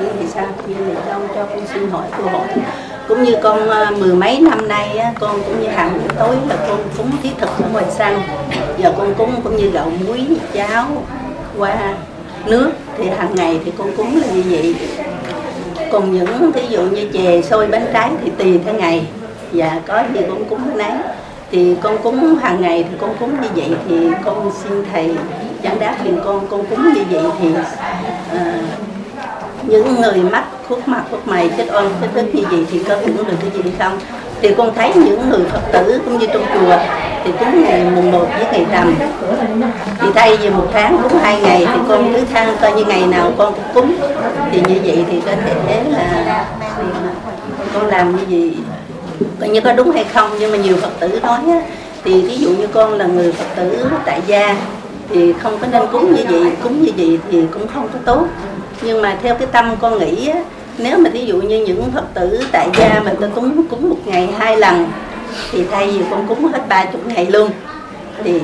nhưng thì sao? Như vậy cho cho con xin hỏi câu hỏi. Cũng như con à, mười mấy năm nay á, con cũng như hàng buổi tối là con cúng thiết thực ở ngoài sân giờ con cúng cũng như gạo muối cháo qua nước. Thì hàng ngày thì con cúng là như vậy. Còn những thí dụ như chè xôi bánh trái thì tùy theo ngày. Và có gì con cúng cái nấy thì con cúng hàng ngày thì con cúng như vậy thì con xin thầy giảng đáp thì con con cúng như vậy thì uh, những người mắc khuất mặt khuất mày chết oan chết thức như vậy thì có hưởng được cái gì hay không. Thì con thấy những người phật tử cũng như trong chùa thì cúng ngày mùng một với ngày rằm. Thì thay vì một tháng cúng hai ngày thì con cứ thang coi như ngày nào con cũng cúng. Thì như vậy thì có thể là con làm như vậy coi như có đúng hay không. Nhưng mà nhiều phật tử nói á, thì ví dụ như con là người phật tử tại gia thì không có nên cúng như vậy. Cúng như vậy thì cũng không có tốt nhưng mà theo cái tâm con nghĩ á, nếu mà ví dụ như những phật tử tại gia mình ta cúng cúng một ngày hai lần thì thay vì con cúng hết ba chục ngày luôn thì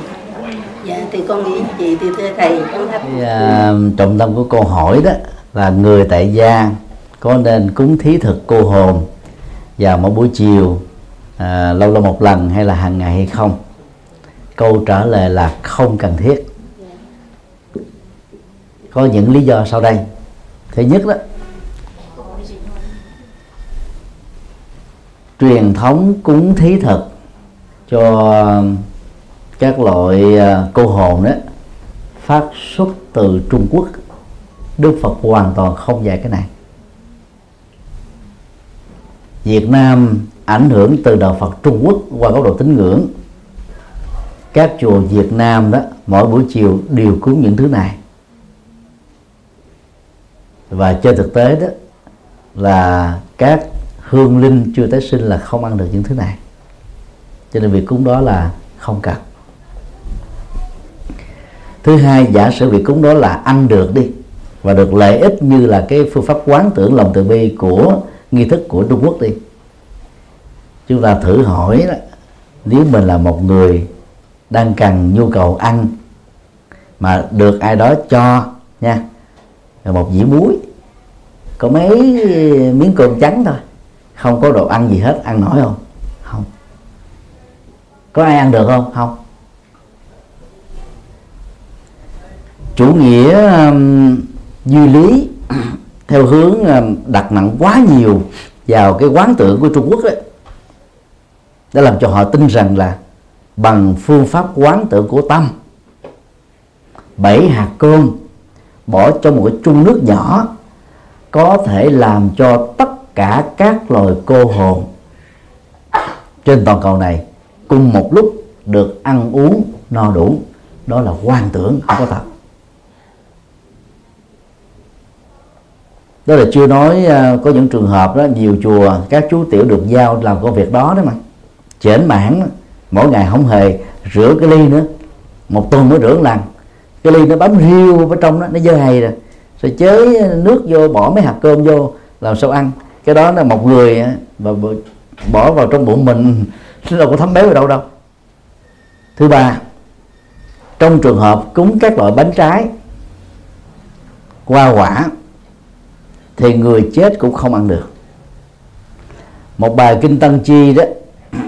dạ thì con nghĩ gì thì thưa thầy con thắp à, trọng tâm của câu hỏi đó là người tại gia có nên cúng thí thực cô hồn vào mỗi buổi chiều à, lâu lâu một lần hay là hàng ngày hay không? Câu trả lời là không cần thiết. Có những lý do sau đây thứ nhất đó, truyền thống cúng thí thực cho các loại à, cô hồn đó phát xuất từ Trung Quốc. Đức Phật hoàn toàn không dạy cái này. Việt Nam ảnh hưởng từ đạo Phật Trung Quốc qua góc độ tín ngưỡng. Các chùa Việt Nam đó mỗi buổi chiều đều cúng những thứ này và trên thực tế đó là các hương linh chưa tái sinh là không ăn được những thứ này. Cho nên việc cúng đó là không cần. Thứ hai giả sử việc cúng đó là ăn được đi và được lợi ích như là cái phương pháp quán tưởng lòng từ bi của nghi thức của Trung Quốc đi. Chúng ta thử hỏi đó, nếu mình là một người đang cần nhu cầu ăn mà được ai đó cho nha một dĩa muối. Có mấy miếng cơm trắng thôi. Không có đồ ăn gì hết. Ăn nổi không? Không. Có ai ăn được không? Không. Chủ nghĩa um, duy lý theo hướng um, đặt nặng quá nhiều vào cái quán tưởng của Trung Quốc ấy đã làm cho họ tin rằng là bằng phương pháp quán tưởng của tâm bảy hạt cơm bỏ trong một cái chung nước nhỏ, có thể làm cho tất cả các loài cô hồn trên toàn cầu này cùng một lúc được ăn uống no đủ. Đó là quan tưởng, không có thật. Đó là chưa nói à, có những trường hợp đó, nhiều chùa, các chú tiểu được giao làm công việc đó đó mà. Chểnh mãn, mỗi ngày không hề rửa cái ly nữa, một tuần mới rửa một lần cái ly nó bấm riêu ở trong đó, nó dơ hầy rồi rồi chế nước vô, bỏ mấy hạt cơm vô, làm sao ăn. Cái đó là một người mà bỏ vào trong bụng mình, nó đâu có thấm béo ở đâu đâu. Thứ ba, trong trường hợp cúng các loại bánh trái hoa quả, thì người chết cũng không ăn được. Một bài kinh tăng chi đó,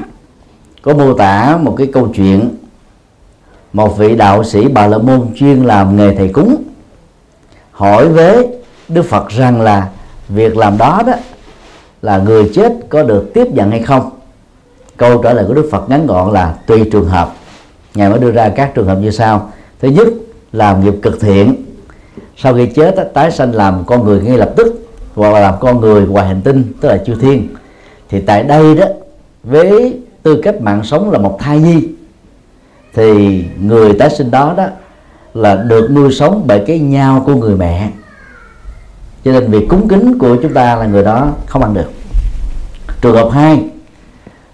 có mô tả một cái câu chuyện một vị đạo sĩ bà la môn chuyên làm nghề thầy cúng, hỏi với đức phật rằng là việc làm đó đó là người chết có được tiếp nhận hay không? Câu trả lời của đức phật ngắn gọn là tùy trường hợp. Ngài mới đưa ra các trường hợp như sau. Thứ nhất, làm nghiệp cực thiện. Sau khi chết tái sanh làm con người ngay lập tức, hoặc là làm con người ngoài hành tinh, tức là chư thiên. Thì tại đây đó với tư cách mạng sống là một thai nhi thì người tái sinh đó đó là được nuôi sống bởi cái nhau của người mẹ. Cho nên việc cúng kính của chúng ta là người đó không ăn được. Trường hợp hai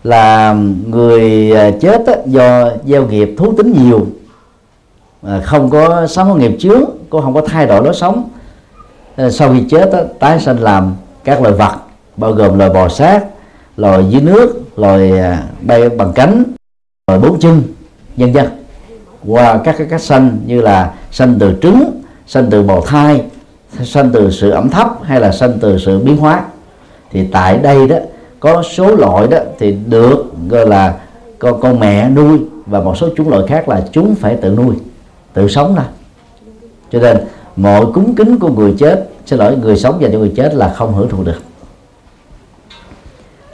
là người à, chết á, do gieo nghiệp thú tính nhiều à, không có sống có nghiệp chướng cũng không có thay đổi lối sống. À, sau khi chết á, tái sinh làm các loài vật bao gồm loài bò sát loài dưới nước loài bay bằng cánh loài bốn chân nhân dân. Qua các cái cách sanh như là sanh từ trứng, sanh từ bào thai, sanh từ sự ẩm thấp hay là sanh từ sự biến hóa. Thì tại đây đó, có số loại đó thì được gọi là con con mẹ nuôi và một số chủng loại khác là chúng phải tự nuôi, tự sống ra cho nên mọi cúng kính của người chết, xin lỗi, người sống dành cho người chết là không hưởng thụ được.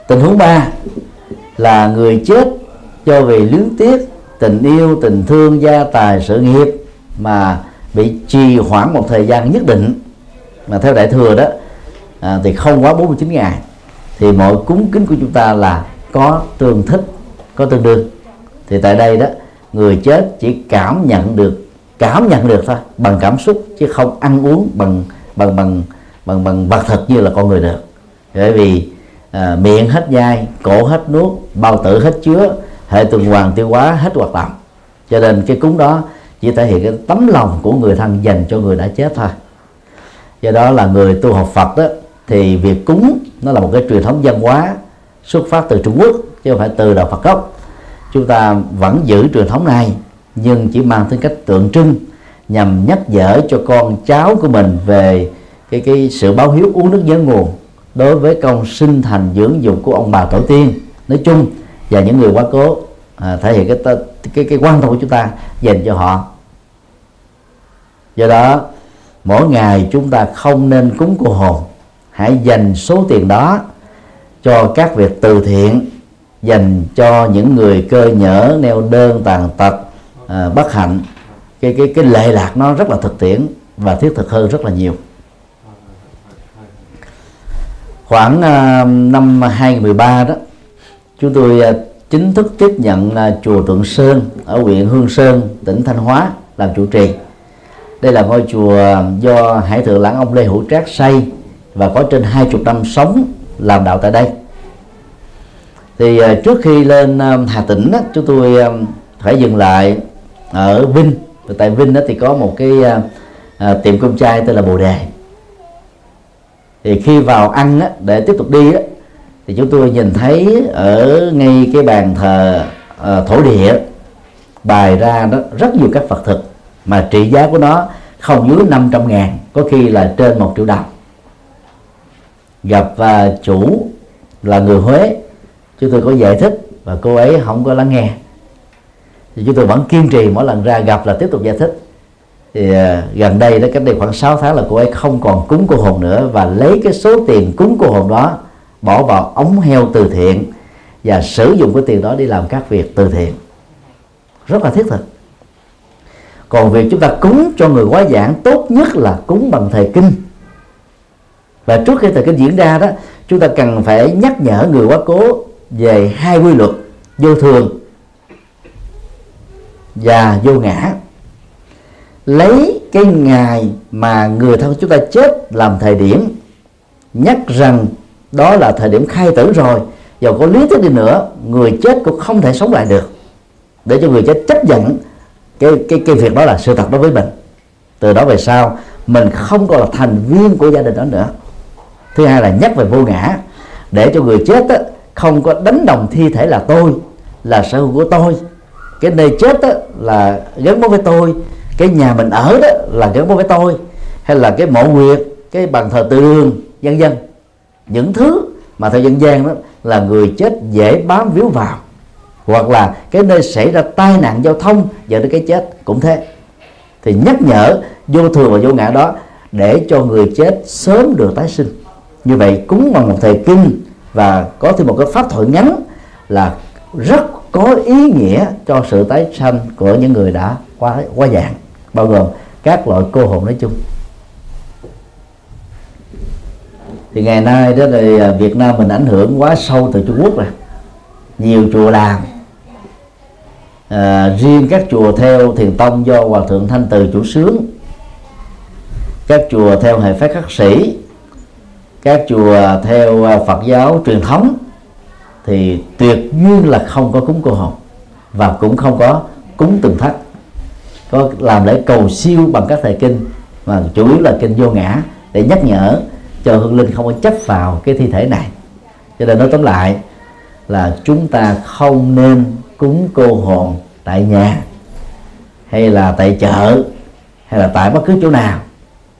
Tình huống ba là người chết do vì luyến tiếc tình yêu tình thương gia tài sự nghiệp mà bị trì hoãn một thời gian nhất định mà theo đại thừa đó à, thì không quá 49 ngày thì mọi cúng kính của chúng ta là có tương thích có tương đương. Thì tại đây đó người chết chỉ cảm nhận được cảm nhận được thôi bằng cảm xúc chứ không ăn uống bằng bằng bằng bằng bằng vật thực như là con người được. Bởi vì à, miệng hết nhai cổ hết nuốt bao tử hết chứa hệ tuần hoàn tiêu hóa hết hoạt động cho nên cái cúng đó chỉ thể hiện cái tấm lòng của người thân dành cho người đã chết thôi. Do đó là người tu học Phật đó thì việc cúng nó là một cái truyền thống văn hóa xuất phát từ Trung Quốc, chứ không phải từ đạo Phật gốc. Chúng ta vẫn giữ truyền thống này, nhưng chỉ mang tính cách tượng trưng nhằm nhắc nhở cho con cháu của mình về cái cái sự báo hiếu uống nước nhớ nguồn đối với công sinh thành dưỡng dục của ông bà tổ tiên. Nói chung và những người quá cố à, thể hiện cái, cái cái quan tâm của chúng ta dành cho họ. Do đó mỗi ngày chúng ta không nên cúng cô hồn. Hãy dành số tiền đó cho các việc từ thiện dành cho những người cơ nhở neo đơn tàn tật à, bất hạnh. Cái cái cái lệ lạc nó rất là thực tiễn và thiết thực hơn rất là nhiều. Khoảng uh, năm 2013 đó chúng tôi à, chính thức tiếp nhận là chùa Tượng Sơn ở huyện Hương Sơn tỉnh Thanh Hóa làm chủ trì. Đây là ngôi chùa à, do hải thượng lãng ông Lê Hữu Trác xây và có trên hai chục năm sống làm đạo tại đây. Thì à, trước khi lên Hà Tĩnh đó, chúng tôi phải dừng lại ở Vinh. Tại Vinh đó thì có một cái tiệm cơm chay tên là Bồ Đề. Thì khi vào ăn để tiếp tục đi đó thì chúng tôi nhìn thấy ở ngay cái bàn thờ uh, thổ địa bài ra đó rất nhiều các vật thực mà trị giá của nó không dưới 500 ngàn có khi là trên một triệu đồng. Gặp uh, chủ là người Huế chúng tôi có giải thích và cô ấy không có lắng nghe. Thì chúng tôi vẫn kiên trì mỗi lần ra gặp là tiếp tục giải thích. Thì uh, gần đây đó cách đây khoảng 6 tháng là cô ấy không còn cúng cô hồn nữa và lấy cái số tiền cúng cô hồn đó bỏ vào ống heo từ thiện và sử dụng cái tiền đó đi làm các việc từ thiện. Rất là thiết thực. Còn việc chúng ta cúng cho người quá giảng, tốt nhất là cúng bằng thời kinh. Và trước khi thời kinh diễn ra đó, chúng ta cần phải nhắc nhở người quá cố về hai quy luật, vô thường và vô ngã. Lấy cái ngày mà người thân chúng ta chết làm thời điểm, nhắc rằng đó là thời điểm khai tử rồi. Dầu có lý thuyết đi nữa người chết cũng không thể sống lại được. Để cho người chết chấp nhận cái cái cái việc đó là sự thật đối với mình. Từ đó về sau mình không còn là thành viên của gia đình đó nữa. Thứ hai là nhắc về vô ngã. Để cho người chết á, không có đánh đồng thi thể là tôi là sở hữu của tôi. Cái nơi chết á, là gắn bó với tôi. Cái nhà mình ở đó là gắn bó với tôi. Hay là cái mộ nguyệt cái bàn thờ tự đường vân vân những thứ mà theo dân gian đó là người chết dễ bám víu vào, hoặc là cái nơi xảy ra tai nạn giao thông dẫn đến cái chết cũng thế. Thì nhắc nhở vô thường và vô ngã đó để cho người chết sớm được tái sinh. Như vậy cúng bằng một thời kinh và có thêm một cái pháp thoại ngắn là rất có ý nghĩa cho sự tái sanh của những người đã quá quá dạng bao gồm các loại cô hồn nói chung. Thì ngày nay đó là à, Việt Nam mình ảnh hưởng quá sâu từ Trung Quốc rồi. Nhiều chùa làng à, riêng các chùa theo thiền tông do hòa thượng thanh từ chủ sướng các chùa theo hệ phái khắc sĩ các chùa theo à, Phật giáo truyền thống thì tuyệt nhiên là không có cúng cô hồn và cũng không có cúng từng thất. Có làm lễ cầu siêu bằng các thời kinh mà chủ yếu là kinh vô ngã để nhắc nhở cho hương linh không có chấp vào cái thi thể này. Cho nên nói tóm lại là chúng ta không nên cúng cô hồn tại nhà, hay là tại chợ, hay là tại bất cứ chỗ nào.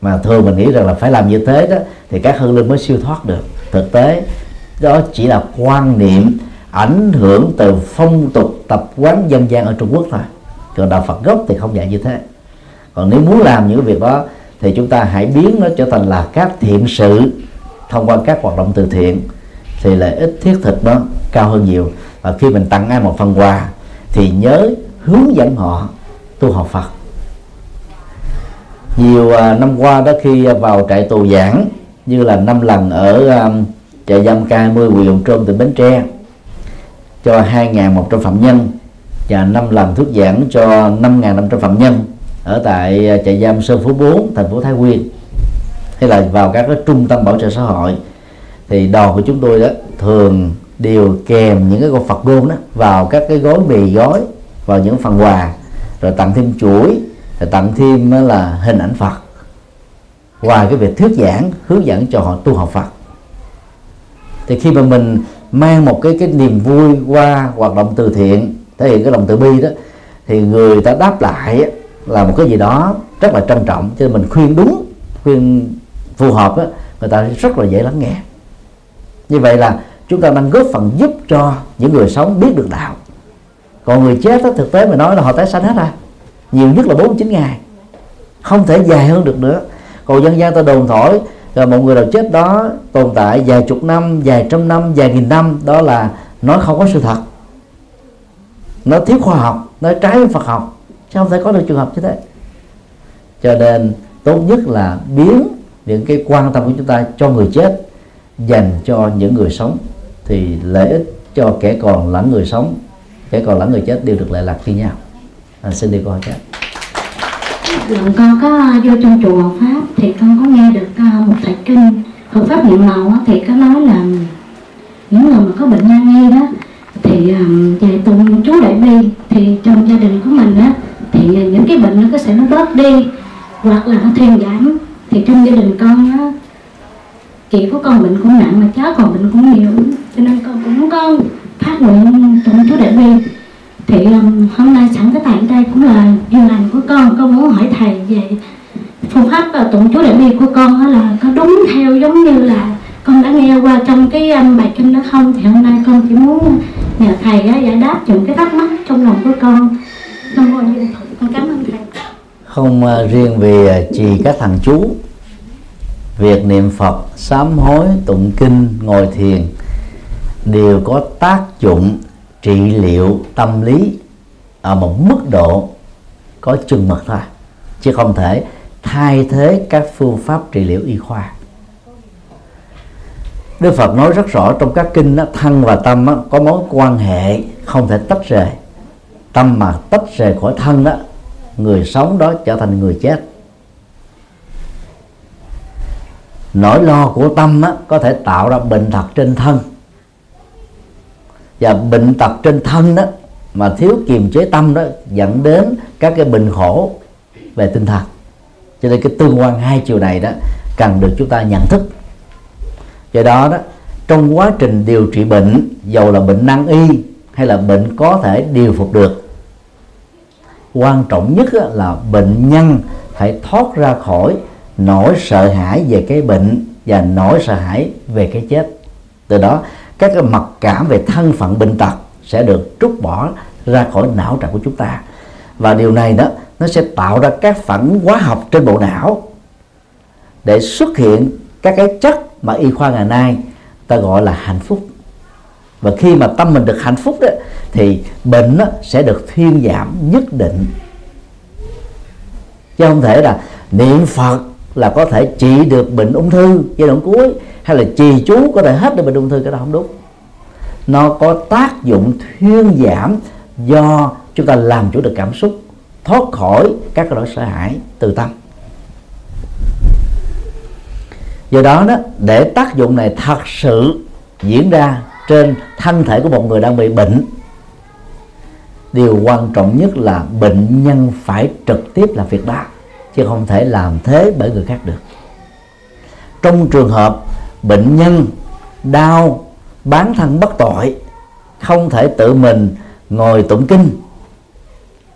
Mà thường mình nghĩ rằng là phải làm như thế đó, thì các hương linh mới siêu thoát được. Thực tế, đó chỉ là quan niệm ảnh hưởng từ phong tục tập quán dân gian ở Trung Quốc thôi. Còn đạo Phật gốc thì không dạy như thế. Còn nếu muốn làm những việc đó thì chúng ta hãy biến nó trở thành là các thiện sự thông qua các hoạt động từ thiện. Thì lợi ích thiết thực đó cao hơn nhiều. Và khi mình tặng ai một phần quà, thì nhớ hướng dẫn họ tu học Phật. Nhiều à, năm qua đó khi vào trại tù giảng, như là năm lần ở à, trại giam K20 huyện Hồng Trôm tỉnh Bến Tre, cho 2.100 phạm nhân và năm lần thuyết giảng cho 5.500 phạm nhân ở tại à, trại giam Sơn Phú 4 thành phố Thái Nguyên. Hay là vào các cái trung tâm bảo trợ xã hội. Thì đoàn của chúng tôi đó thường đều kèm những cái con Phật gôn đó vào các cái gói mì gói, vào những phần quà. Rồi tặng thêm chuỗi, rồi tặng thêm là hình ảnh Phật. Ngoài cái việc thuyết giảng, hướng dẫn cho họ tu học Phật. Thì khi mà mình mang một cái cái niềm vui qua hoạt động từ thiện, thể hiện cái lòng từ bi đó, thì người ta đáp lại là một cái gì đó rất là trân trọng. Cho nên mình khuyên đúng khuyên phù hợp đó, người ta rất là dễ lắng nghe. Như vậy là chúng ta đang góp phần giúp cho những người sống biết được đạo. Còn người chết đó, thực tế mà nói là họ tái sanh hết ra, nhiều nhất là 49 ngày. Không thể dài hơn được nữa. Còn dân gian ta đồn thổi rồi một người nào chết đó tồn tại vài chục năm vài trăm năm vài nghìn năm đó là nói không có sự thật. Nó thiếu khoa học nó trái với Phật học chứ không thể có được trường hợp như thế. Cho nên tốt nhất là biến những cái quan tâm của chúng ta cho người chết dành cho những người sống. Thì lợi ích cho kẻ còn lẫn người sống kẻ còn lẫn người chết đều được lệ lạc như nhau. À, xin đi câu hỏi khác Lần con có vô trong chùa Phật Pháp thì con có nghe được à, một thầy kinh Phật Pháp niệm màu thì có nói là những người mà có bệnh nan y đó thì à, về tụng chú đại bi thì trong gia đình của mình á thì à, những cái bệnh nó có sẽ nó bớt đi hoặc là nó thuyên giảm. Thì trong gia đình con á chị của con bệnh cũng nặng mà cháu còn bệnh cũng nhiều. Cho nên con cũng có phát nguyện tụng chú đại bi thì um, hôm nay sẵn cái tại đây cũng là duyên lành của con. Con muốn hỏi thầy về phương pháp và tụng chú đại bi của con đó là có đúng theo giống như là con đã nghe qua trong cái um, bài kinh đó không? Thì hôm nay con chỉ muốn nhờ thầy á, giải đáp những cái thắc mắc trong lòng của con. Con con, con cảm ơn thầy. Không uh, riêng về uh, trì các thằng chú việc niệm phật sám hối tụng kinh ngồi thiền đều có tác dụng trị liệu tâm lý ở một mức độ có chừng mực thôi chứ không thể thay thế các phương pháp trị liệu y khoa. Đức Phật nói rất rõ trong các kinh đó, thân và tâm đó, có mối quan hệ không thể tách rời. Tâm mà tách rời khỏi thân đó người sống đó trở thành người chết. Nỗi lo của tâm á, có thể tạo ra bệnh tật trên thân. Và bệnh tật trên thân đó mà thiếu kiềm chế tâm đó dẫn đến các cái bệnh khổ về tinh thần. Cho nên cái tương quan hai chiều này đó cần được chúng ta nhận thức do đó đó, trong quá trình điều trị bệnh, dầu là bệnh nan y hay là bệnh có thể điều phục được, quan trọng nhất là bệnh nhân phải thoát ra khỏi nỗi sợ hãi về cái bệnh và nỗi sợ hãi về cái chết. Từ đó, các cái mặc cảm về thân phận bệnh tật sẽ được trút bỏ ra khỏi não trạng của chúng ta. Và điều này đó, nó sẽ tạo ra các phản hóa học trên bộ não để xuất hiện các cái chất mà y khoa ngày nay ta gọi là hạnh phúc. Và khi mà tâm mình được hạnh phúc đó, thì bệnh đó sẽ được thuyên giảm nhất định. Chứ không thể là niệm phật là có thể trị được bệnh ung thư giai đoạn cuối, hay là trì chú có thể hết được bệnh ung thư, cái đó không đúng. Nó có tác dụng thuyên giảm do chúng ta làm chủ được cảm xúc, thoát khỏi các nỗi sợ hãi từ tâm. Do đó đó, để tác dụng này thật sự diễn ra trên thân thể của một người đang bị bệnh, điều quan trọng nhất là bệnh nhân phải trực tiếp làm việc đó, chứ không thể làm thế bởi người khác được. Trong trường hợp bệnh nhân đau, bán thân bất tội, không thể tự mình ngồi tụng kinh,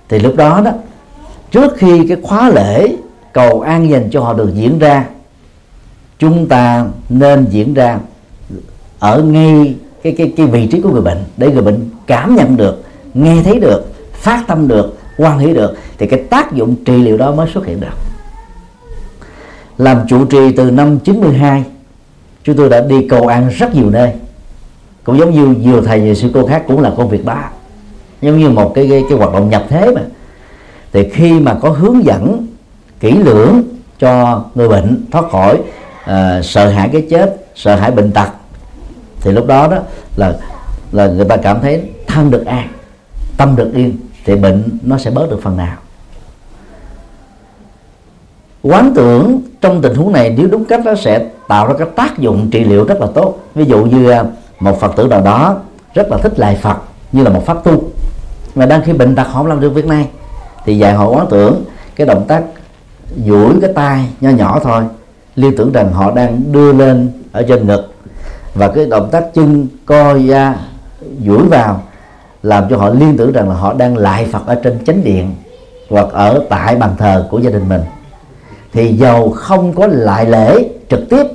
thì lúc đó đó, trước khi cái khóa lễ cầu an dành cho họ được diễn ra chúng ta nên diễn ra ở ngay cái cái cái vị trí của người bệnh để người bệnh cảm nhận được nghe thấy được phát tâm được quan hệ được thì cái tác dụng trị liệu đó mới xuất hiện được. Làm trụ trì từ năm 92 chúng tôi đã đi cầu an rất nhiều nơi. Cũng giống như nhiều thầy nhiều sư cô khác cũng là công việc đó giống như một cái cái, cái hoạt động nhập thế mà. Thì khi mà có hướng dẫn kỹ lưỡng cho người bệnh thoát khỏi à, sợ hãi cái chết sợ hãi bệnh tật thì lúc đó đó là là người ta cảm thấy thân được an tâm được yên thì bệnh nó sẽ bớt được phần nào. Quán tưởng trong tình huống này nếu đúng cách nó sẽ tạo ra cái tác dụng trị liệu rất là tốt. Ví dụ như à, một phật tử nào đó rất là thích lại phật như là một pháp tu mà đang khi bệnh tật không làm được việc này thì dạy họ quán tưởng cái động tác duỗi cái tay nho nhỏ thôi liên tưởng rằng họ đang đưa lên ở trên ngực. Và cái động tác chân co ra duỗi vào làm cho họ liên tưởng rằng là họ đang lại Phật ở trên chánh điện hoặc ở tại bàn thờ của gia đình mình. Thì dầu không có lại lễ trực tiếp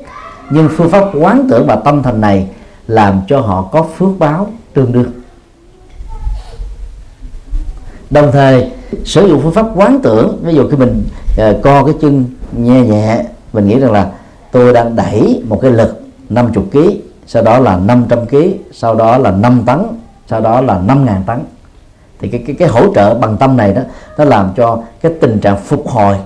nhưng phương pháp quán tưởng và tâm thành này làm cho họ có phước báo tương đương. Đồng thời sử dụng phương pháp quán tưởng ví dụ khi mình uh, co cái chân nhẹ nhẹ mình nghĩ rằng là tôi đang đẩy một cái lực 50 kg sau đó là 500 kg sau đó là 5 tấn sau đó là 5.000 tấn. Thì cái, cái cái hỗ trợ bằng tâm này đó nó làm cho cái tình trạng phục hồi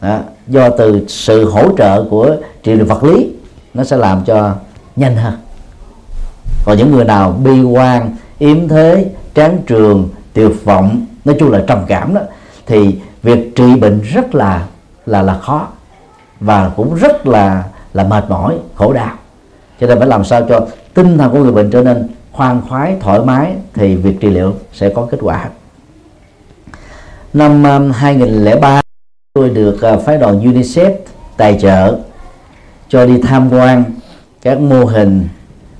đó, do từ sự hỗ trợ của trị liệu vật lý nó sẽ làm cho nhanh hơn. Còn những người nào bi quan yếm thế tráng trường tuyệt vọng nói chung là trầm cảm đó thì việc trị bệnh rất là là là khó và cũng rất là là mệt mỏi, khổ đau. Cho nên phải làm sao cho tinh thần của người bệnh trở nên khoan khoái, thoải mái thì việc trị liệu sẽ có kết quả. Năm um, 2003 tôi được uh, phái đoàn UNICEF tài trợ cho đi tham quan các mô hình,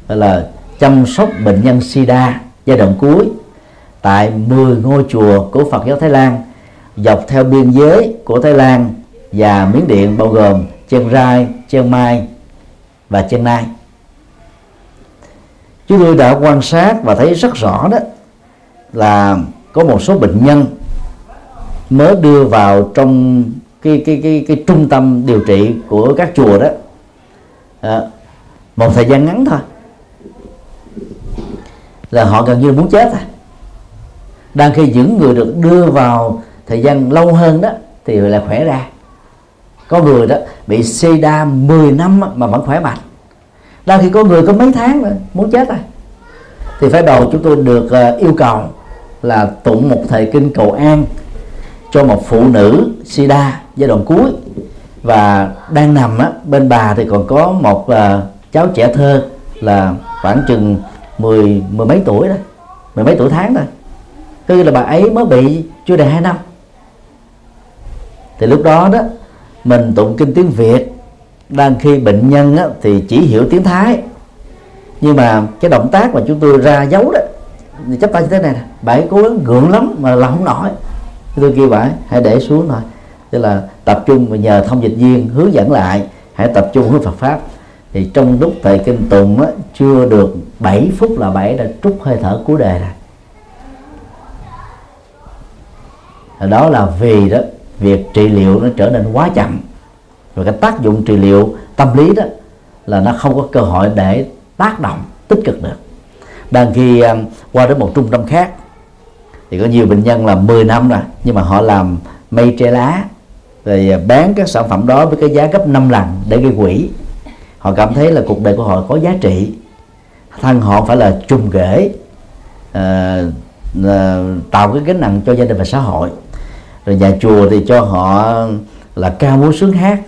gọi là, chăm sóc bệnh nhân SIDA giai đoạn cuối tại 10 ngôi chùa của Phật giáo Thái Lan, dọc theo biên giới của Thái Lan và Miến Điện bao gồm Chiang Rai, Chiang Mai và Chiang Nai. Chúng tôi đã quan sát và thấy rất rõ đó là có một số bệnh nhân mới đưa vào trong cái cái cái cái trung tâm điều trị của các chùa đó. À, một thời gian ngắn thôi. Là họ gần như muốn chết à. Đang khi những người được đưa vào thời gian lâu hơn đó thì lại khỏe ra có người đó bị SIDA 10 năm mà vẫn khỏe mạnh. Đang khi có người có mấy tháng nữa muốn chết rồi thì phải đầu chúng tôi được ờ, yêu cầu là tụng một thời kinh cầu an cho một phụ nữ sida giai đoạn cuối. Và đang nằm á, bên bà thì còn có một uh, cháu trẻ thơ là khoảng chừng mười mười mấy tuổi đó mười mấy tuổi tháng thôi. Tức là bà ấy mới bị chưa đầy hai năm. Thì lúc đó đó mình tụng kinh tiếng việt đang khi bệnh nhân á, thì chỉ hiểu tiếng thái. Nhưng mà cái động tác mà chúng tôi ra dấu đó thì chấp tay như thế này nè bảy cố gắng gượng lắm mà làm không nổi. Tôi kêu bà hãy để xuống thôi. Tức là tập trung và nhờ thông dịch viên hướng dẫn lại hãy tập trung với Phật pháp. Thì trong lúc thầy kinh tùng á, chưa được 7 phút là bảy đã trút hơi thở cuối đề rồi. Đó là vì đó việc trị liệu nó trở nên quá chậm. Và cái tác dụng trị liệu tâm lý đó là nó không có cơ hội để tác động tích cực được. Đang khi à, qua đến một trung tâm khác thì có nhiều bệnh nhân là 10 năm rồi nhưng mà họ làm mây tre lá rồi à, bán các sản phẩm đó với cái giá gấp 5 lần để gây quỹ. Họ cảm thấy là cuộc đời của họ có giá trị. Thân họ phải là trùng ghế uh, uh, tạo cái gánh nặng cho gia đình và xã hội rồi nhà chùa thì cho họ là ca múa sướng hát.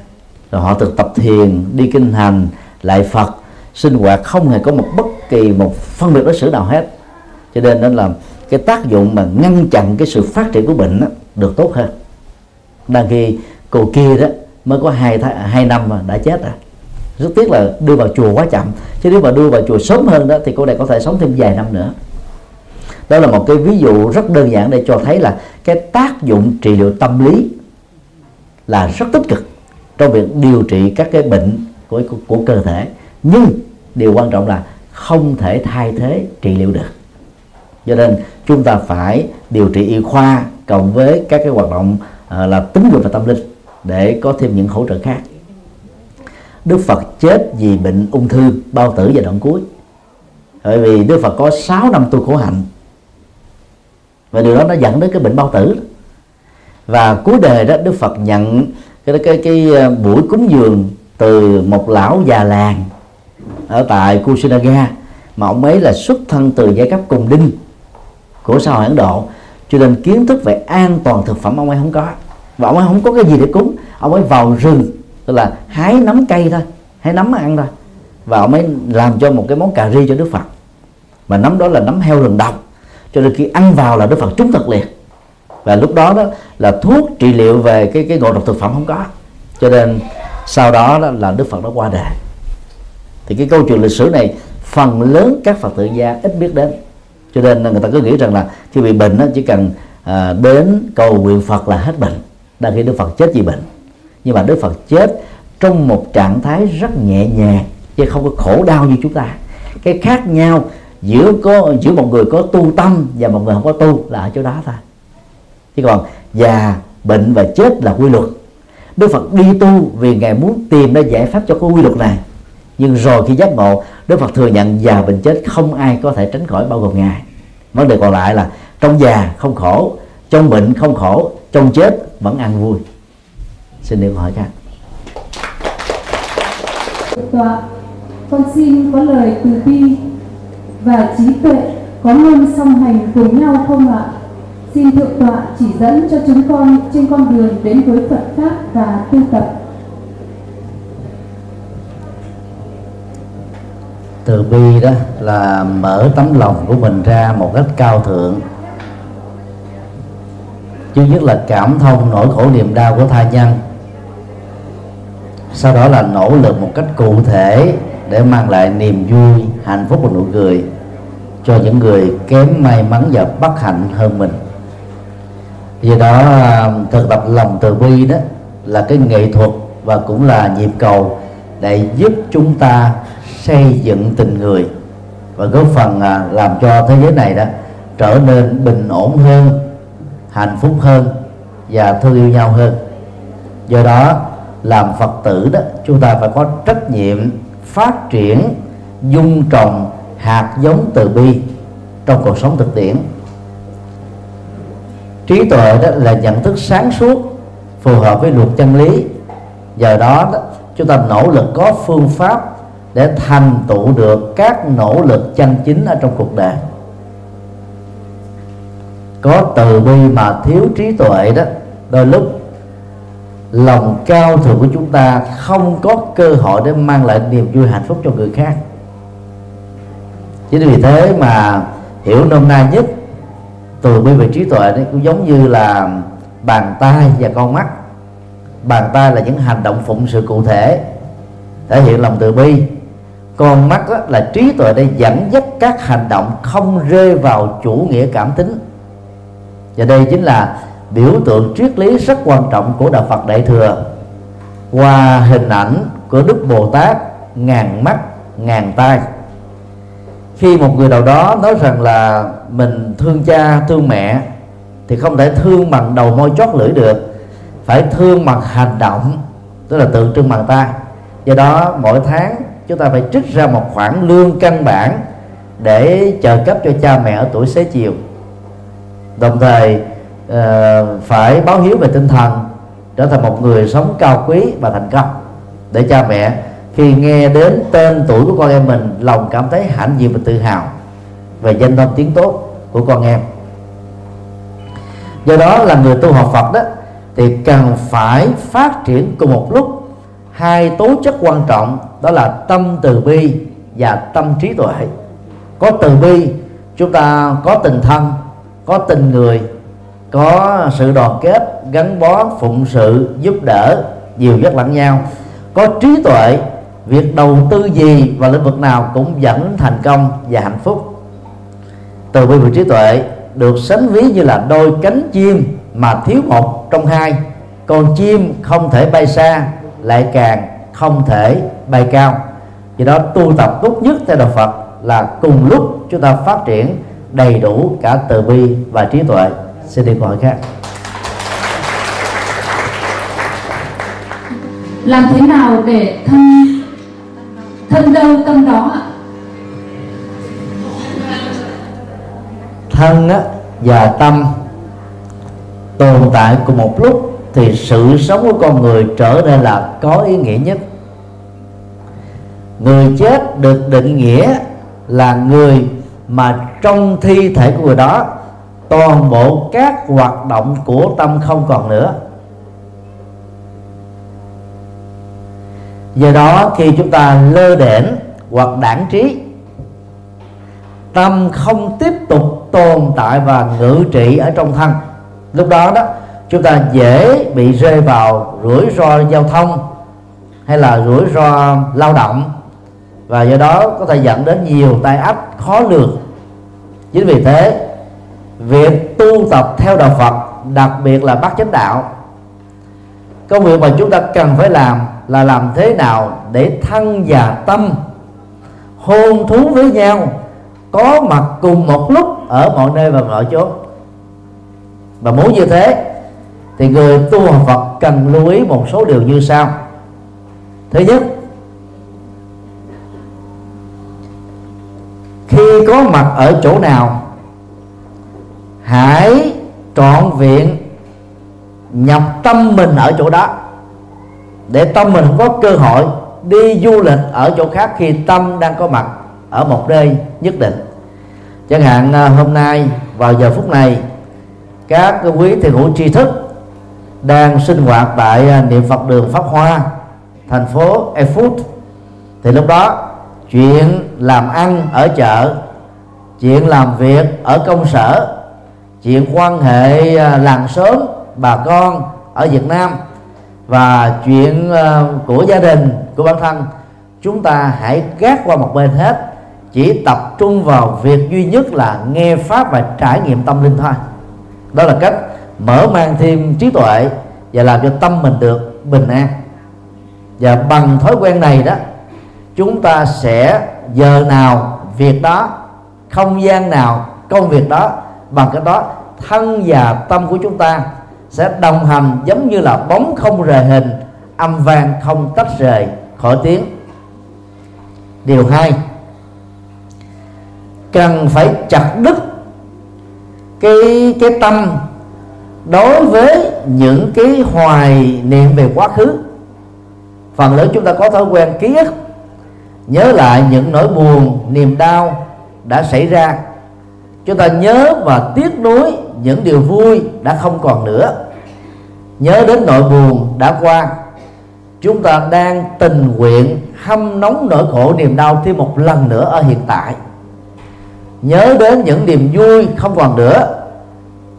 Rồi họ thực tập thiền đi kinh hành lại phật. Sinh hoạt không hề có một bất kỳ một phân biệt đối xử nào hết. Cho nên nên là cái tác dụng mà ngăn chặn cái sự phát triển của bệnh đó, được tốt hơn. Đang khi cô kia đó mới có hai hai năm mà đã chết rồi. Rất tiếc là đưa vào chùa quá chậm. Chứ nếu mà đưa vào chùa sớm hơn đó thì cô này có thể sống thêm vài năm nữa. Đó là một cái ví dụ rất đơn giản để cho thấy là cái tác dụng trị liệu tâm lý là rất tích cực trong việc điều trị các cái bệnh của, của, của cơ thể. Nhưng điều quan trọng là không thể thay thế trị liệu được. Cho nên chúng ta phải điều trị y khoa cộng với các cái hoạt động à, là tính dục và tâm linh để có thêm những hỗ trợ khác. Đức Phật chết vì bệnh ung thư bao tử giai đoạn cuối. Bởi vì Đức Phật có 6 năm tu khổ hạnh và điều đó nó dẫn đến cái bệnh bao tử. Và cuối đời đó, Đức Phật nhận cái cái cái ờ, buổi cúng dường từ một lão già làng ở tại Kusinaga mà ông ấy là xuất thân từ giai cấp cùng đinh của xã hội Ấn Độ. Cho nên kiến thức về an toàn thực phẩm ông ấy không có. Và ông ấy không có cái gì để cúng. Ông ấy vào rừng, tức là hái nấm cây thôi, hái nấm ăn thôi. Và ông ấy làm cho một cái món cà ri cho Đức Phật. Mà nấm đó là nấm heo rừng độc cho nên khi ăn vào là Đức Phật trúng thật liền. Và lúc đó đó là thuốc trị liệu về cái cái ngộ độc thực phẩm không có. Cho nên sau đó, đó là Đức Phật đã qua đời. Thì cái câu chuyện lịch sử này phần lớn các Phật tử gia ít biết đến. Cho nên người ta cứ nghĩ rằng là khi bị bệnh đó, chỉ cần à, đến cầu nguyện Phật là hết bệnh. Đang khi Đức Phật chết vì bệnh. Nhưng mà Đức Phật chết trong một trạng thái rất nhẹ nhàng chứ không có khổ đau như chúng ta. Cái khác nhau giữa có, giữa một người có tu tâm và một người không có tu là ở chỗ đó thôi. Chứ còn già, bệnh và chết là quy luật. Đức Phật đi tu vì ngài muốn tìm ra giải pháp cho cái quy luật này. Nhưng rồi khi giác ngộ, Đức Phật thừa nhận già, bệnh, chết không ai có thể tránh khỏi bao gồm ngài. Vấn đề còn lại là trong già không khổ, trong bệnh không khổ, trong chết vẫn ăn vui. Xin được hỏi các. Vâng Tọa con xin có lời từ bi và trí tuệ có luôn song hành cùng nhau không ạ? Xin thượng tọa chỉ dẫn cho chúng con trên con đường đến với Phật pháp và tu tập. Từ bi đó là mở tấm lòng của mình ra một cách cao thượng. Chứ nhất là cảm thông nỗi khổ niềm đau của tha nhân. Sau đó là nỗ lực một cách cụ thể để mang lại niềm vui, hạnh phúc và nụ cười cho những người kém may mắn và bất hạnh hơn mình. Vì đó, thực tập lòng từ bi đó là cái nghệ thuật và cũng là nhịp cầu để giúp chúng ta xây dựng tình người và góp phần à, làm cho thế giới này đó trở nên bình ổn hơn, hạnh phúc hơn và thương yêu nhau hơn. Do đó, làm phật tử đó, chúng ta phải có trách nhiệm phát triển dung trồng hạt giống từ bi trong cuộc sống thực tiễn. Trí tuệ đó là nhận thức sáng suốt phù hợp với luật chân lý. Giờ đó, đó chúng ta nỗ lực có phương pháp để thành tựu được các nỗ lực chân chính ở trong cuộc đời. Có từ bi mà thiếu trí tuệ đó đôi lúc lòng cao thượng của chúng ta không có cơ hội để mang lại niềm vui hạnh phúc cho người khác chính vì thế mà hiểu nôm na nhất từ bi về trí tuệ đấy, cũng giống như là bàn tay và con mắt. Bàn tay là những hành động phụng sự cụ thể thể hiện lòng từ bi. Con mắt đó là trí tuệ để dẫn dắt các hành động không rơi vào chủ nghĩa cảm tính. Và đây chính là biểu tượng triết lý rất quan trọng của đạo Phật Đại thừa. Qua hình ảnh của Đức Bồ Tát, ngàn mắt, ngàn tay khi một người nào đó nói rằng là mình thương cha thương mẹ thì không thể thương bằng đầu môi chót lưỡi được. Phải thương bằng hành động tức là tượng trưng bằng tay. Do đó mỗi tháng chúng ta phải trích ra một khoản lương căn bản để trợ cấp cho cha mẹ ở tuổi xế chiều. Đồng thời uh, phải báo hiếu về tinh thần trở thành một người sống cao quý và thành công để cha mẹ khi nghe đến tên tuổi của con em mình, lòng cảm thấy hãnh diện và tự hào về danh tâm tiếng tốt của con em. Do đó là người tu học Phật đó, thì cần phải phát triển cùng một lúc hai tố chất quan trọng, đó là tâm từ bi và tâm trí tuệ. Có từ bi, chúng ta có tình thân, có tình người, có sự đoàn kết, gắn bó, phụng sự, giúp đỡ, nhiều dắt lẫn nhau. Có trí tuệ việc đầu tư gì và lĩnh vực nào cũng dẫn thành công và hạnh phúc. Từ bi và trí tuệ được sánh ví như là đôi cánh chim mà thiếu một trong hai. Con chim không thể bay xa, lại càng không thể bay cao. Vì đó tu tập tốt nhất theo đạo Phật là cùng lúc chúng ta phát triển đầy đủ cả từ bi và trí tuệ. Xin đi câu hỏi khác. Làm thế nào để thân thân đâu tâm đó ạ. Thân á, và tâm tồn tại cùng một lúc thì sự sống của con người trở nên là có ý nghĩa nhất. Người chết được định nghĩa là người mà trong thi thể của người đó toàn bộ các hoạt động của tâm không còn nữa. Do đó, khi chúng ta lơ đễnh hoặc đảng trí, tâm không tiếp tục tồn tại và ngự trị ở trong thân. Lúc đó đó, chúng ta dễ bị rơi vào rủi ro giao thông hay là rủi ro lao động. Và do đó, có thể dẫn đến nhiều tai ách khó lường. Chính vì thế, việc tu tập theo đạo Phật, đặc biệt là bát chánh đạo công việc mà chúng ta cần phải làm là làm thế nào để thân và tâm, hôn thú với nhau, có mặt cùng một lúc ở mọi nơi và mọi chỗ. Và muốn như thế, thì người tu học Phật cần lưu ý một số điều như sau. Thứ nhất, khi có mặt ở chỗ nào, hãy trọn viện nhập tâm mình ở chỗ đó để tâm mình không có cơ hội đi du lịch ở chỗ khác khi tâm đang có mặt ở một nơi nhất định. Chẳng hạn à, hôm nay, vào giờ phút này, các quý thiền hữu tri thức đang sinh hoạt tại à, niệm Phật đường Pháp Hoa, thành phố Erfurt. Thì lúc đó, chuyện làm ăn ở chợ, chuyện làm việc ở công sở, chuyện quan hệ à, làng xóm, bà con ở Việt Nam và chuyện ờ, của gia đình, của bản thân, chúng ta hãy gác qua một bên hết. Chỉ tập trung vào việc duy nhất là nghe pháp và trải nghiệm tâm linh thôi. Đó là cách mở mang thêm trí tuệ và làm cho tâm mình được bình an. Và bằng thói quen này đó, chúng ta sẽ giờ nào việc đó, không gian nào công việc đó, bằng cái đó thân và tâm của chúng ta sẽ đồng hành giống như là bóng không rời hình, âm vang không tách rời. Khỏi tiếng. Điều hai. Cần phải chặt đứt cái cái tâm đối với những cái hoài niệm về quá khứ. Phần lớn chúng ta có thói quen ký ức, nhớ lại những nỗi buồn, niềm đau đã xảy ra. Chúng ta nhớ và tiếc nuối những điều vui đã không còn nữa nhớ đến nỗi buồn đã qua. Chúng ta đang tình nguyện hâm nóng nỗi khổ niềm đau thêm một lần nữa ở hiện tại. Nhớ đến những niềm vui không còn nữa.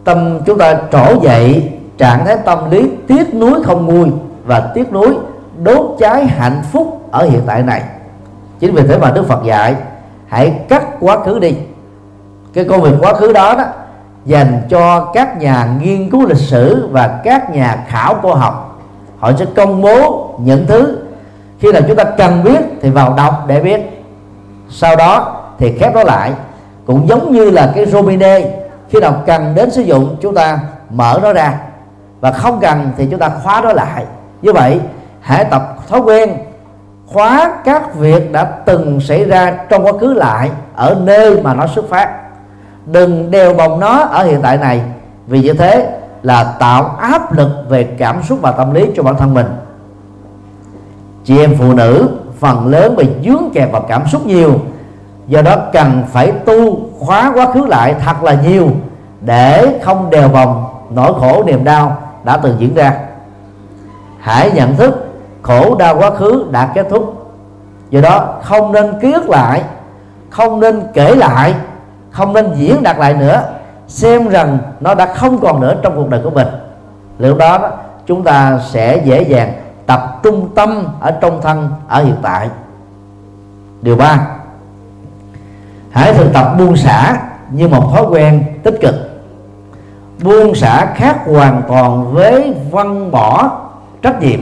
Tâm chúng ta trỗi dậy, trạng thái tâm lý tiếc nuối không nguôi và tiếc nuối đốt cháy hạnh phúc ở hiện tại này. Chính vì thế mà đức phật dạy, hãy cắt quá khứ đi. Cái công việc quá khứ đó đó dành cho các nhà nghiên cứu lịch sử và các nhà khảo cổ học. Họ sẽ công bố những thứ. Khi nào chúng ta cần biết thì vào đọc để biết. Sau đó thì khép nó lại. Cũng giống như là cái romine, khi nào cần đến sử dụng, chúng ta mở nó ra. Và không cần thì chúng ta khóa nó lại. Như vậy hãy tập thói quen khóa các việc đã từng xảy ra trong quá khứ lại ở nơi mà nó xuất phát đừng đeo bồng nó ở hiện tại này. Vì như thế là tạo áp lực về cảm xúc và tâm lý cho bản thân mình. Chị em phụ nữ, phần lớn bị dướng kẹp vào cảm xúc nhiều. Do đó cần phải tu khóa quá khứ lại thật là nhiều để không đèo vòng nỗi khổ niềm đau đã từng diễn ra. Hãy nhận thức khổ đau quá khứ đã kết thúc. Do đó không nên ký ức lại, không nên kể lại không nên diễn đạt lại nữa, xem rằng nó đã không còn nữa trong cuộc đời của mình. Lúc đó, chúng ta sẽ dễ dàng tập trung tâm ở trong thân, ở hiện tại. Điều ba, hãy thực tập buông xả như một thói quen tích cực. Buông xả khác hoàn toàn với văn bỏ trách nhiệm.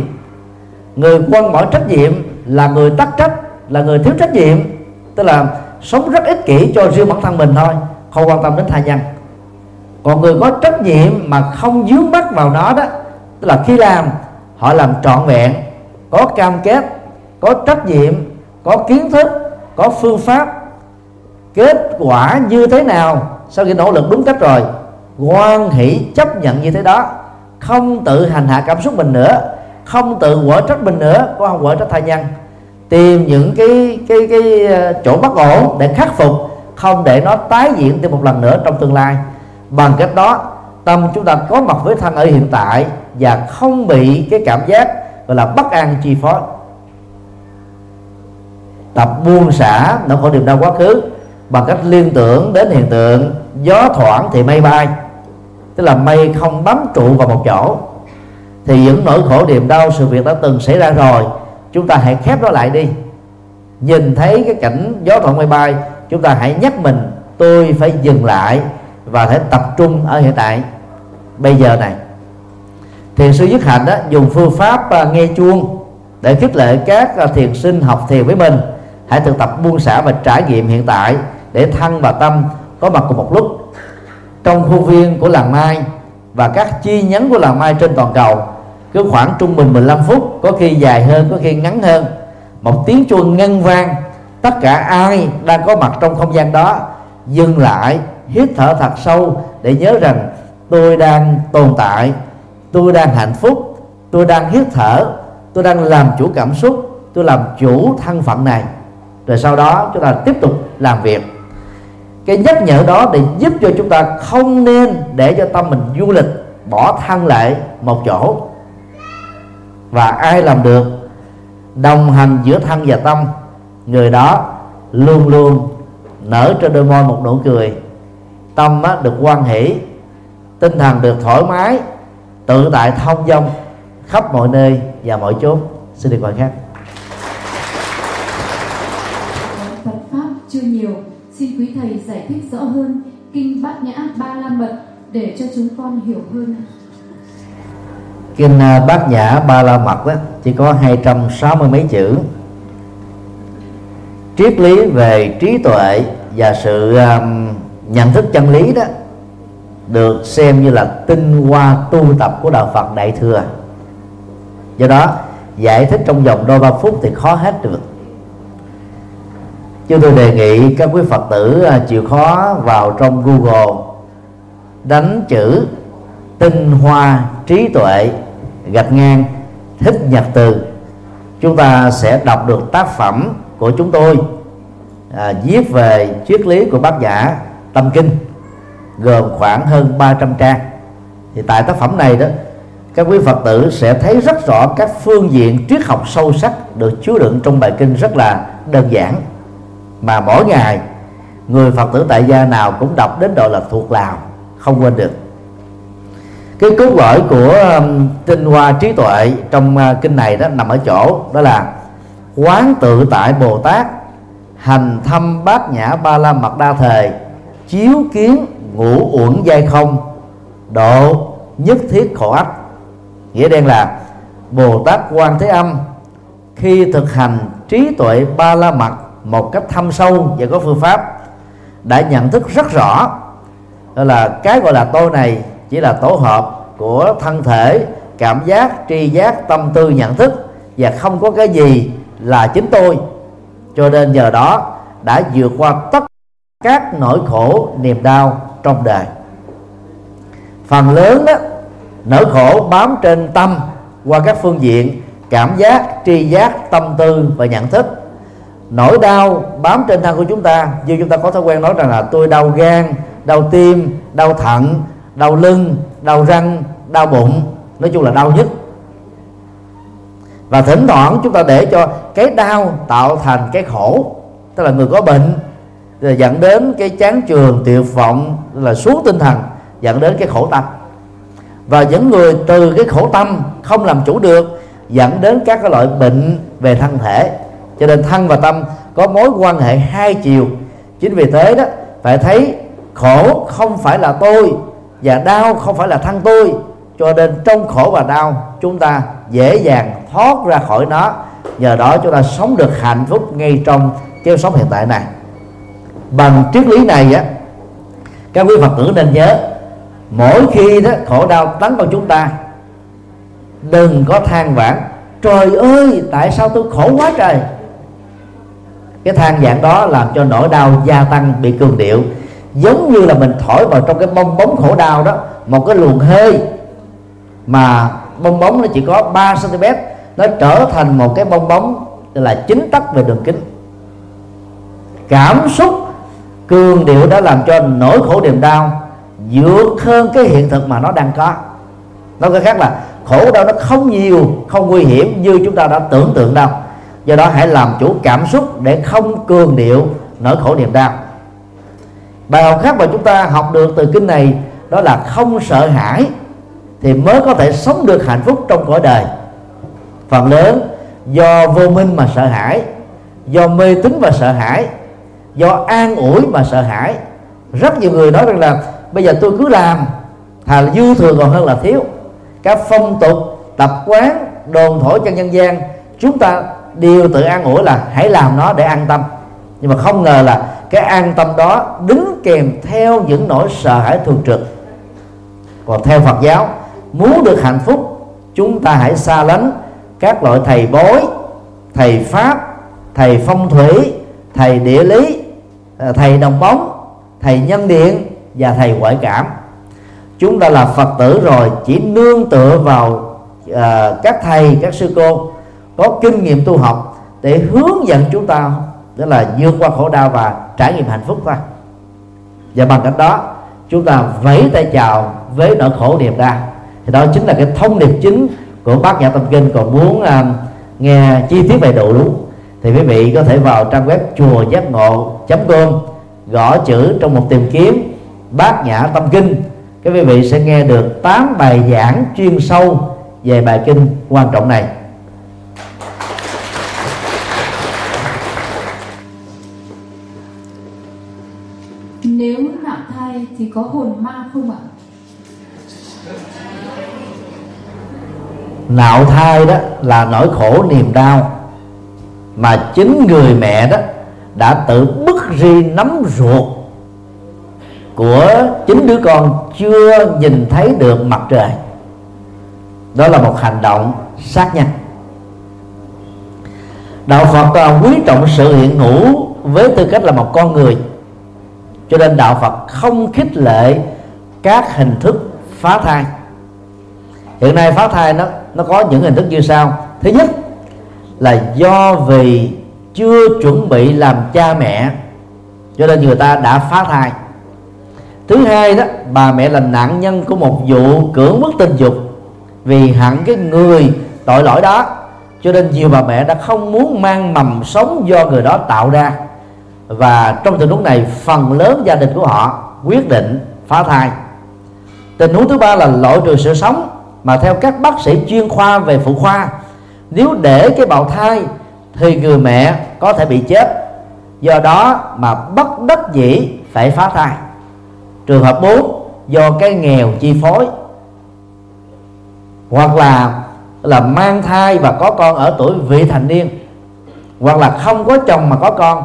Người quăng bỏ trách nhiệm là người tắc trách, là người thiếu trách nhiệm, tức là sống rất ích kỷ cho riêng bản thân mình thôi. Không quan tâm đến tha nhân. Còn người có trách nhiệm mà không dướng mắt vào nó đó, tức là khi làm, họ làm trọn vẹn. Có cam kết, có trách nhiệm, có kiến thức, có phương pháp, kết quả như thế nào, sau khi nỗ lực đúng cách rồi quan hỷ chấp nhận như thế đó. Không tự hành hạ cảm xúc mình nữa, không tự quở trách mình nữa có không quở trách tha nhân tìm những cái cái cái ờ, chỗ bất ổn để khắc phục, không để nó tái diễn thêm một lần nữa trong tương lai. Bằng cách đó, tâm chúng ta có mặt với thân ở hiện tại và không bị cái cảm giác gọi là bất an chi phối. Tập buông xả nỗi khổ niềm đau quá khứ bằng cách liên tưởng đến hiện tượng gió thoảng thì mây bay, tức là mây không bám trụ vào một chỗ. Thì những nỗi khổ niềm đau sự việc đã từng xảy ra rồi chúng ta hãy khép nó lại đi. Nhìn thấy cái cảnh gió thuận mây bay, chúng ta hãy nhắc mình, tôi phải dừng lại và phải tập trung ở hiện tại. Bây giờ này, thiền sư dứt hạnh đó dùng phương pháp à, nghe chuông để khích lệ các à, thiền sinh học thiền với mình. Hãy thực tập buông xả và trải nghiệm hiện tại để thân và tâm. Có mặt cùng một lúc, trong khuôn viên của làng mai và các chi nhánh của làng mai trên toàn cầu cứ khoảng trung bình 15 phút, có khi dài hơn, có khi ngắn hơn. Một tiếng chuông ngân vang, tất cả ai đang có mặt trong không gian đó dừng lại, hít thở thật sâu để nhớ rằng tôi đang tồn tại, tôi đang hạnh phúc, tôi đang hít thở, tôi đang làm chủ cảm xúc, tôi làm chủ thân phận này. Rồi sau đó chúng ta tiếp tục làm việc. Cái nhắc nhở đó để giúp cho chúng ta không nên để cho tâm mình du lịch, bỏ thân lại một chỗ và ai làm được? Đồng hành giữa thân và tâm. Người đó luôn luôn nở trên đôi môi một nụ cười. Tâm á, được quan hỷ tinh thần được thoải mái tự tại thông dong khắp mọi nơi và mọi chốn. Xin được gọi khác. Phật pháp chưa nhiều. Xin quý thầy giải thích rõ hơn kinh bát nhã ba la mật để cho chúng con hiểu hơn kinh à, bát nhã ba la mật đó chỉ có 260 mấy chữ. Triết lý về trí tuệ và sự um, nhận thức chân lý đó được xem như là tinh hoa tu tập của đạo Phật Đại thừa. Do đó giải thích trong vòng đôi ba phút thì khó hết được. Chúng tôi đề nghị các quý Phật tử à, chịu khó vào trong Google đánh chữ tinh hoa trí tuệ gạch ngang thích nhật từ. Chúng ta sẽ đọc được tác phẩm của chúng tôi à, viết về triết lý của bác giả tâm kinh gồm khoảng hơn 300 trang. Thì tại tác phẩm này đó các quý phật tử sẽ thấy rất rõ các phương diện triết học sâu sắc được chứa đựng trong bài kinh rất là đơn giản. Mà mỗi ngày người phật tử tại gia nào cũng đọc đến độ là thuộc lòng không quên được cái cốt lõi của um, tinh hoa trí tuệ trong uh, kinh này đó nằm ở chỗ đó là quán tự tại bồ tát, hành thâm bát nhã ba la mật đa thề, chiếu kiến ngũ uẩn giai không, độ nhất thiết khổ ách. Nghĩa đen là bồ tát quan thế âm khi thực hành trí tuệ ba la mật một cách thâm sâu và có phương pháp đã nhận thức rất rõ, đó là cái gọi là tôi này chỉ là tổ hợp của thân thể, cảm giác, tri giác, tâm tư, nhận thức và không có cái gì là chính tôi. Cho nên nhờ đó đã vượt qua tất các nỗi khổ, niềm đau trong đời. Phần lớn đó nỗi khổ bám trên tâm qua các phương diện cảm giác, tri giác, tâm tư và nhận thức. Nỗi đau bám trên thân của chúng ta, như chúng ta có thói quen nói rằng là tôi đau gan, đau tim, đau thận đau lưng, đau răng, đau bụng, nói chung là đau nhất. Và thỉnh thoảng chúng ta để cho cái đau tạo thành cái khổ, tức là người có bệnh rồi dẫn đến cái chán trường, tuyệt vọng là xuống tinh thần, dẫn đến cái khổ tâm. Và những người từ cái khổ tâm không làm chủ được, dẫn đến các cái loại bệnh về thân thể. Cho nên thân và tâm có mối quan hệ hai chiều. Chính vì thế đó, phải thấy khổ không phải là tôi và đau không phải là thân tôi, cho nên trong khổ và đau chúng ta dễ dàng thoát ra khỏi nó. Nhờ đó chúng ta sống được hạnh phúc ngay trong kiếp sống hiện tại này. Bằng triết lý này á, các quý phật tử nên nhớ, mỗi khi đó khổ đau tấn vào chúng ta, đừng có than vãn, trời ơi, tại sao tôi khổ quá trời? Cái than vãn đó làm cho nỗi đau gia tăng, bị cường điệu giống như là mình thổi vào trong cái bong bóng khổ đau đó, một cái luồng hơi mà bong bóng nó chỉ có 3 cm nó trở thành một cái bong bóng là chính tắc về đường kính. Cảm xúc, cường điệu đã làm cho nỗi khổ niềm đau vượt hơn cái hiện thực mà nó đang có. Nói cách khác là, khổ đau nó không nhiều, không nguy hiểm như chúng ta đã tưởng tượng đâu. Do đó hãy làm chủ cảm xúc để không cường điệu nỗi khổ niềm đau bài học khác mà chúng ta học được từ kinh này đó là không sợ hãi thì mới có thể sống được hạnh phúc trong cõi đời. Phần lớn, do vô minh mà sợ hãi, do mê tín mà sợ hãi, do an ủi mà sợ hãi. Rất nhiều người nói rằng là bây giờ tôi cứ làm, thà là dư thừa còn hơn là thiếu. Các phong tục, tập quán, đồn thổi cho nhân gian, chúng ta đều tự an ủi là hãy làm nó để an tâm nhưng mà không ngờ là cái an tâm đó đứng kèm theo những nỗi sợ hãi thường trực. Còn theo Phật giáo muốn được hạnh phúc chúng ta hãy xa lánh các loại thầy bói thầy pháp thầy phong thủy thầy địa lý à, thầy đồng bóng thầy nhân điện và thầy ngoại cảm. Chúng ta là phật tử rồi chỉ nương tựa vào uh, các thầy các sư cô có kinh nghiệm tu học để hướng dẫn chúng ta đó là vượt qua khổ đau và trải nghiệm hạnh phúc thôi. Và bằng cách đó chúng ta vẫy tay chào với nỗi khổ niềm đau thì đó chính là cái thông điệp chính của bác nhã tâm kinh. Còn muốn uh, nghe chi tiết về độ đúng thì quý vị có thể vào trang web chùa giác ngộ com gõ chữ trong một tìm kiếm bát nhã tâm kinh. Các quý vị sẽ nghe được 8 bài giảng chuyên sâu về bài kinh quan trọng này. Thì có hồn ma không ạ? nạo thai đó là nỗi khổ niềm đau, mà chính người mẹ đó đã tự bức ri nắm ruột của chính đứa con chưa nhìn thấy được mặt trời. Đó là một hành động sát nhân. Đạo phật quý trọng sự hiện hữu với tư cách là một con người cho nên đạo phật không khích lệ các hình thức phá thai. Hiện nay phá thai nó nó có những hình thức như sau. Thứ nhất là do vì chưa chuẩn bị làm cha mẹ, cho nên người ta đã phá thai. Thứ hai đó, bà mẹ là nạn nhân của một vụ cưỡng bức tình dục vì hẳn cái người tội lỗi đó. Cho nên nhiều bà mẹ đã không muốn mang mầm sống do người đó tạo ra và trong tình huống này, phần lớn gia đình của họ quyết định phá thai. Tình huống thứ ba là loại trừ sự sống, mà theo các bác sĩ chuyên khoa về phụ khoa, nếu để cái bào thai thì người mẹ có thể bị chết. Do đó mà bất đắc dĩ phải phá thai. Trường hợp 4 do cái nghèo chi phối. Hoặc là là mang thai và có con ở tuổi vị thành niên. Hoặc là không có chồng mà có con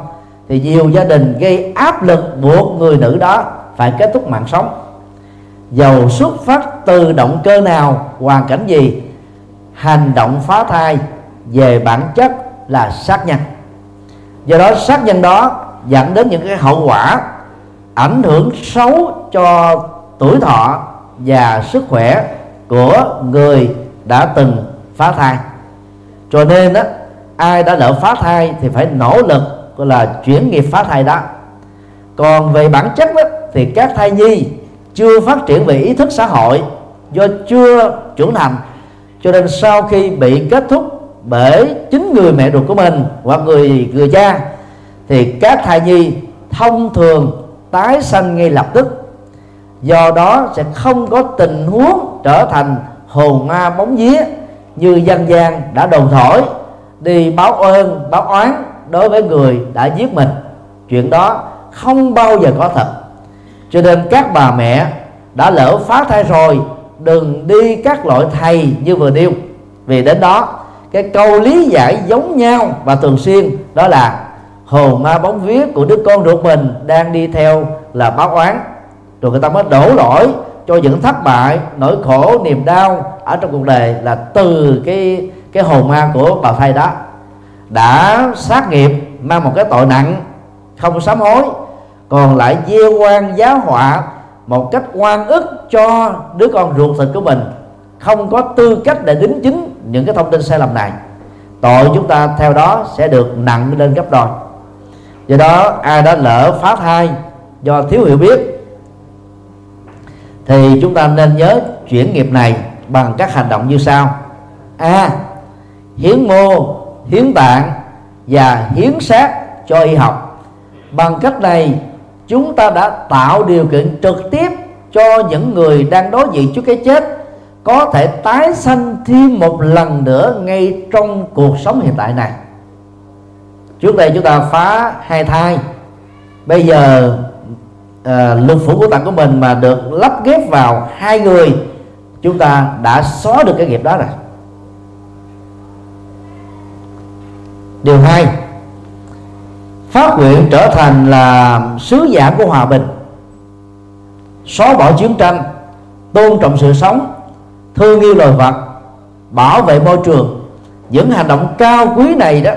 thì nhiều gia đình gây áp lực buộc người nữ đó phải kết thúc mạng sống. Dầu xuất phát từ động cơ nào, hoàn cảnh gì, hành động phá thai về bản chất là sát nhân. Do đó, sát nhân đó dẫn đến những cái hậu quả ảnh hưởng xấu cho tuổi thọ và sức khỏe của người đã từng phá thai. Cho nên đó ai đã lỡ phá thai thì phải nỗ lực gọi là chuyển nghiệp phá thai đó. Còn về bản chất đó, thì các thai nhi chưa phát triển về ý thức xã hội do chưa trưởng thành cho nên sau khi bị kết thúc bởi chính người mẹ ruột của mình hoặc người người cha thì các thai nhi thông thường tái sanh ngay lập tức. Do đó sẽ không có tình huống trở thành hồn ma bóng vía như dân gian đã đồn thổi. Đi báo ơn báo oán đối với người đã giết mình. Chuyện đó không bao giờ có thật. Cho nên các bà mẹ đã lỡ phá thai rồi, đừng đi các loại thầy như vừa nêu. Vì đến đó, cái câu lý giải giống nhau và thường xuyên đó là hồn ma bóng vía của đứa con ruột mình đang đi theo là báo oán. Rồi người ta mới đổ lỗi cho những thất bại, nỗi khổ, niềm đau ở trong cuộc đời là từ cái cái hồn ma của bà thầy đó đã sát nghiệp, mang một cái tội nặng, không sám hối, còn lại gieo quan giáo họa một cách oan ức cho đứa con ruột thịt của mình. Không có tư cách để đính chính những cái thông tin sai lầm này. Tội chúng ta theo đó sẽ được nặng lên gấp đôi. Do đó, ai đã lỡ phá thai do thiếu hiểu biết, thì chúng ta nên nhớ chuyển nghiệp này bằng các hành động như sau. A. Hiến mô hiến tạng và hiến xác cho y học. Bằng cách này chúng ta đã tạo điều kiện trực tiếp cho những người đang đối diện trước cái chết có thể tái sanh thêm một lần nữa ngay trong cuộc sống hiện tại này. Trước đây chúng ta phá hai thai bây giờ ờ, à, lục phủ của tạng của mình mà được lắp ghép vào hai người chúng ta đã xóa được cái nghiệp đó rồi. Điều hai, phát nguyện trở thành là sứ giả của hòa bình. Xóa bỏ chiến tranh, tôn trọng sự sống, thương yêu loài vật, bảo vệ môi trường. Những hành động cao quý này đó,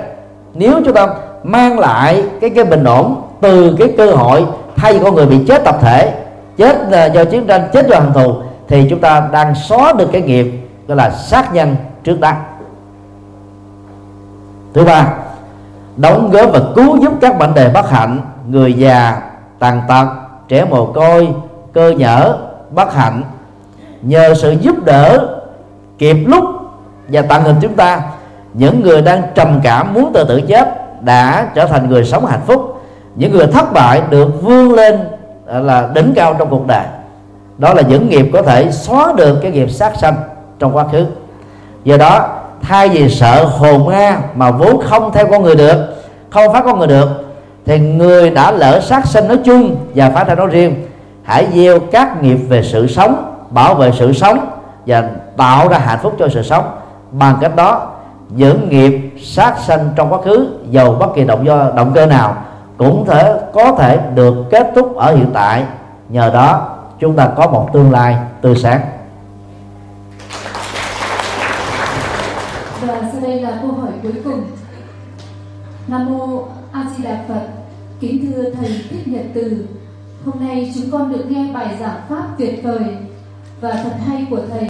nếu chúng ta mang lại cái cái bình ổn từ cái cơ hội thay vì con người bị chết tập thể, chết ờ, do chiến tranh, chết do hận thù, thì chúng ta đang xóa được cái nghiệp, gọi là sát nhân trước đắc thứ ba, đóng góp và cứu giúp các bệnh đề bất hạnh, người già, tàn tật, trẻ mồ côi, cơ nhở bất hạnh. Nhờ sự giúp đỡ kịp lúc và tận hình chúng ta, những người đang trầm cảm muốn tự tử chết đã trở thành người sống hạnh phúc. Những người thất bại được vươn lên à, là đỉnh cao trong cuộc đời. Đó là những nghiệp có thể xóa được cái nghiệp sát sanh trong quá khứ. Do đó thay vì sợ hồn ma mà vốn không theo con người được, không phát con người được, thì người đã lỡ sát sinh nói chung và phá thai nói riêng. Hãy gieo các nghiệp về sự sống, bảo vệ sự sống và tạo ra hạnh phúc cho sự sống. Bằng cách đó, những nghiệp sát sanh trong quá khứ, dầu bất kỳ động do, động cơ nào, cũng thể, có thể được kết thúc ở hiện tại. Nhờ đó, chúng ta có một tương lai tươi sáng. Cuối cùng. Nam mô A Di Đà Phật. Kính thưa thầy Thích Nhật Từ, hôm nay chúng con được nghe bài giảng pháp tuyệt vời và thật hay của thầy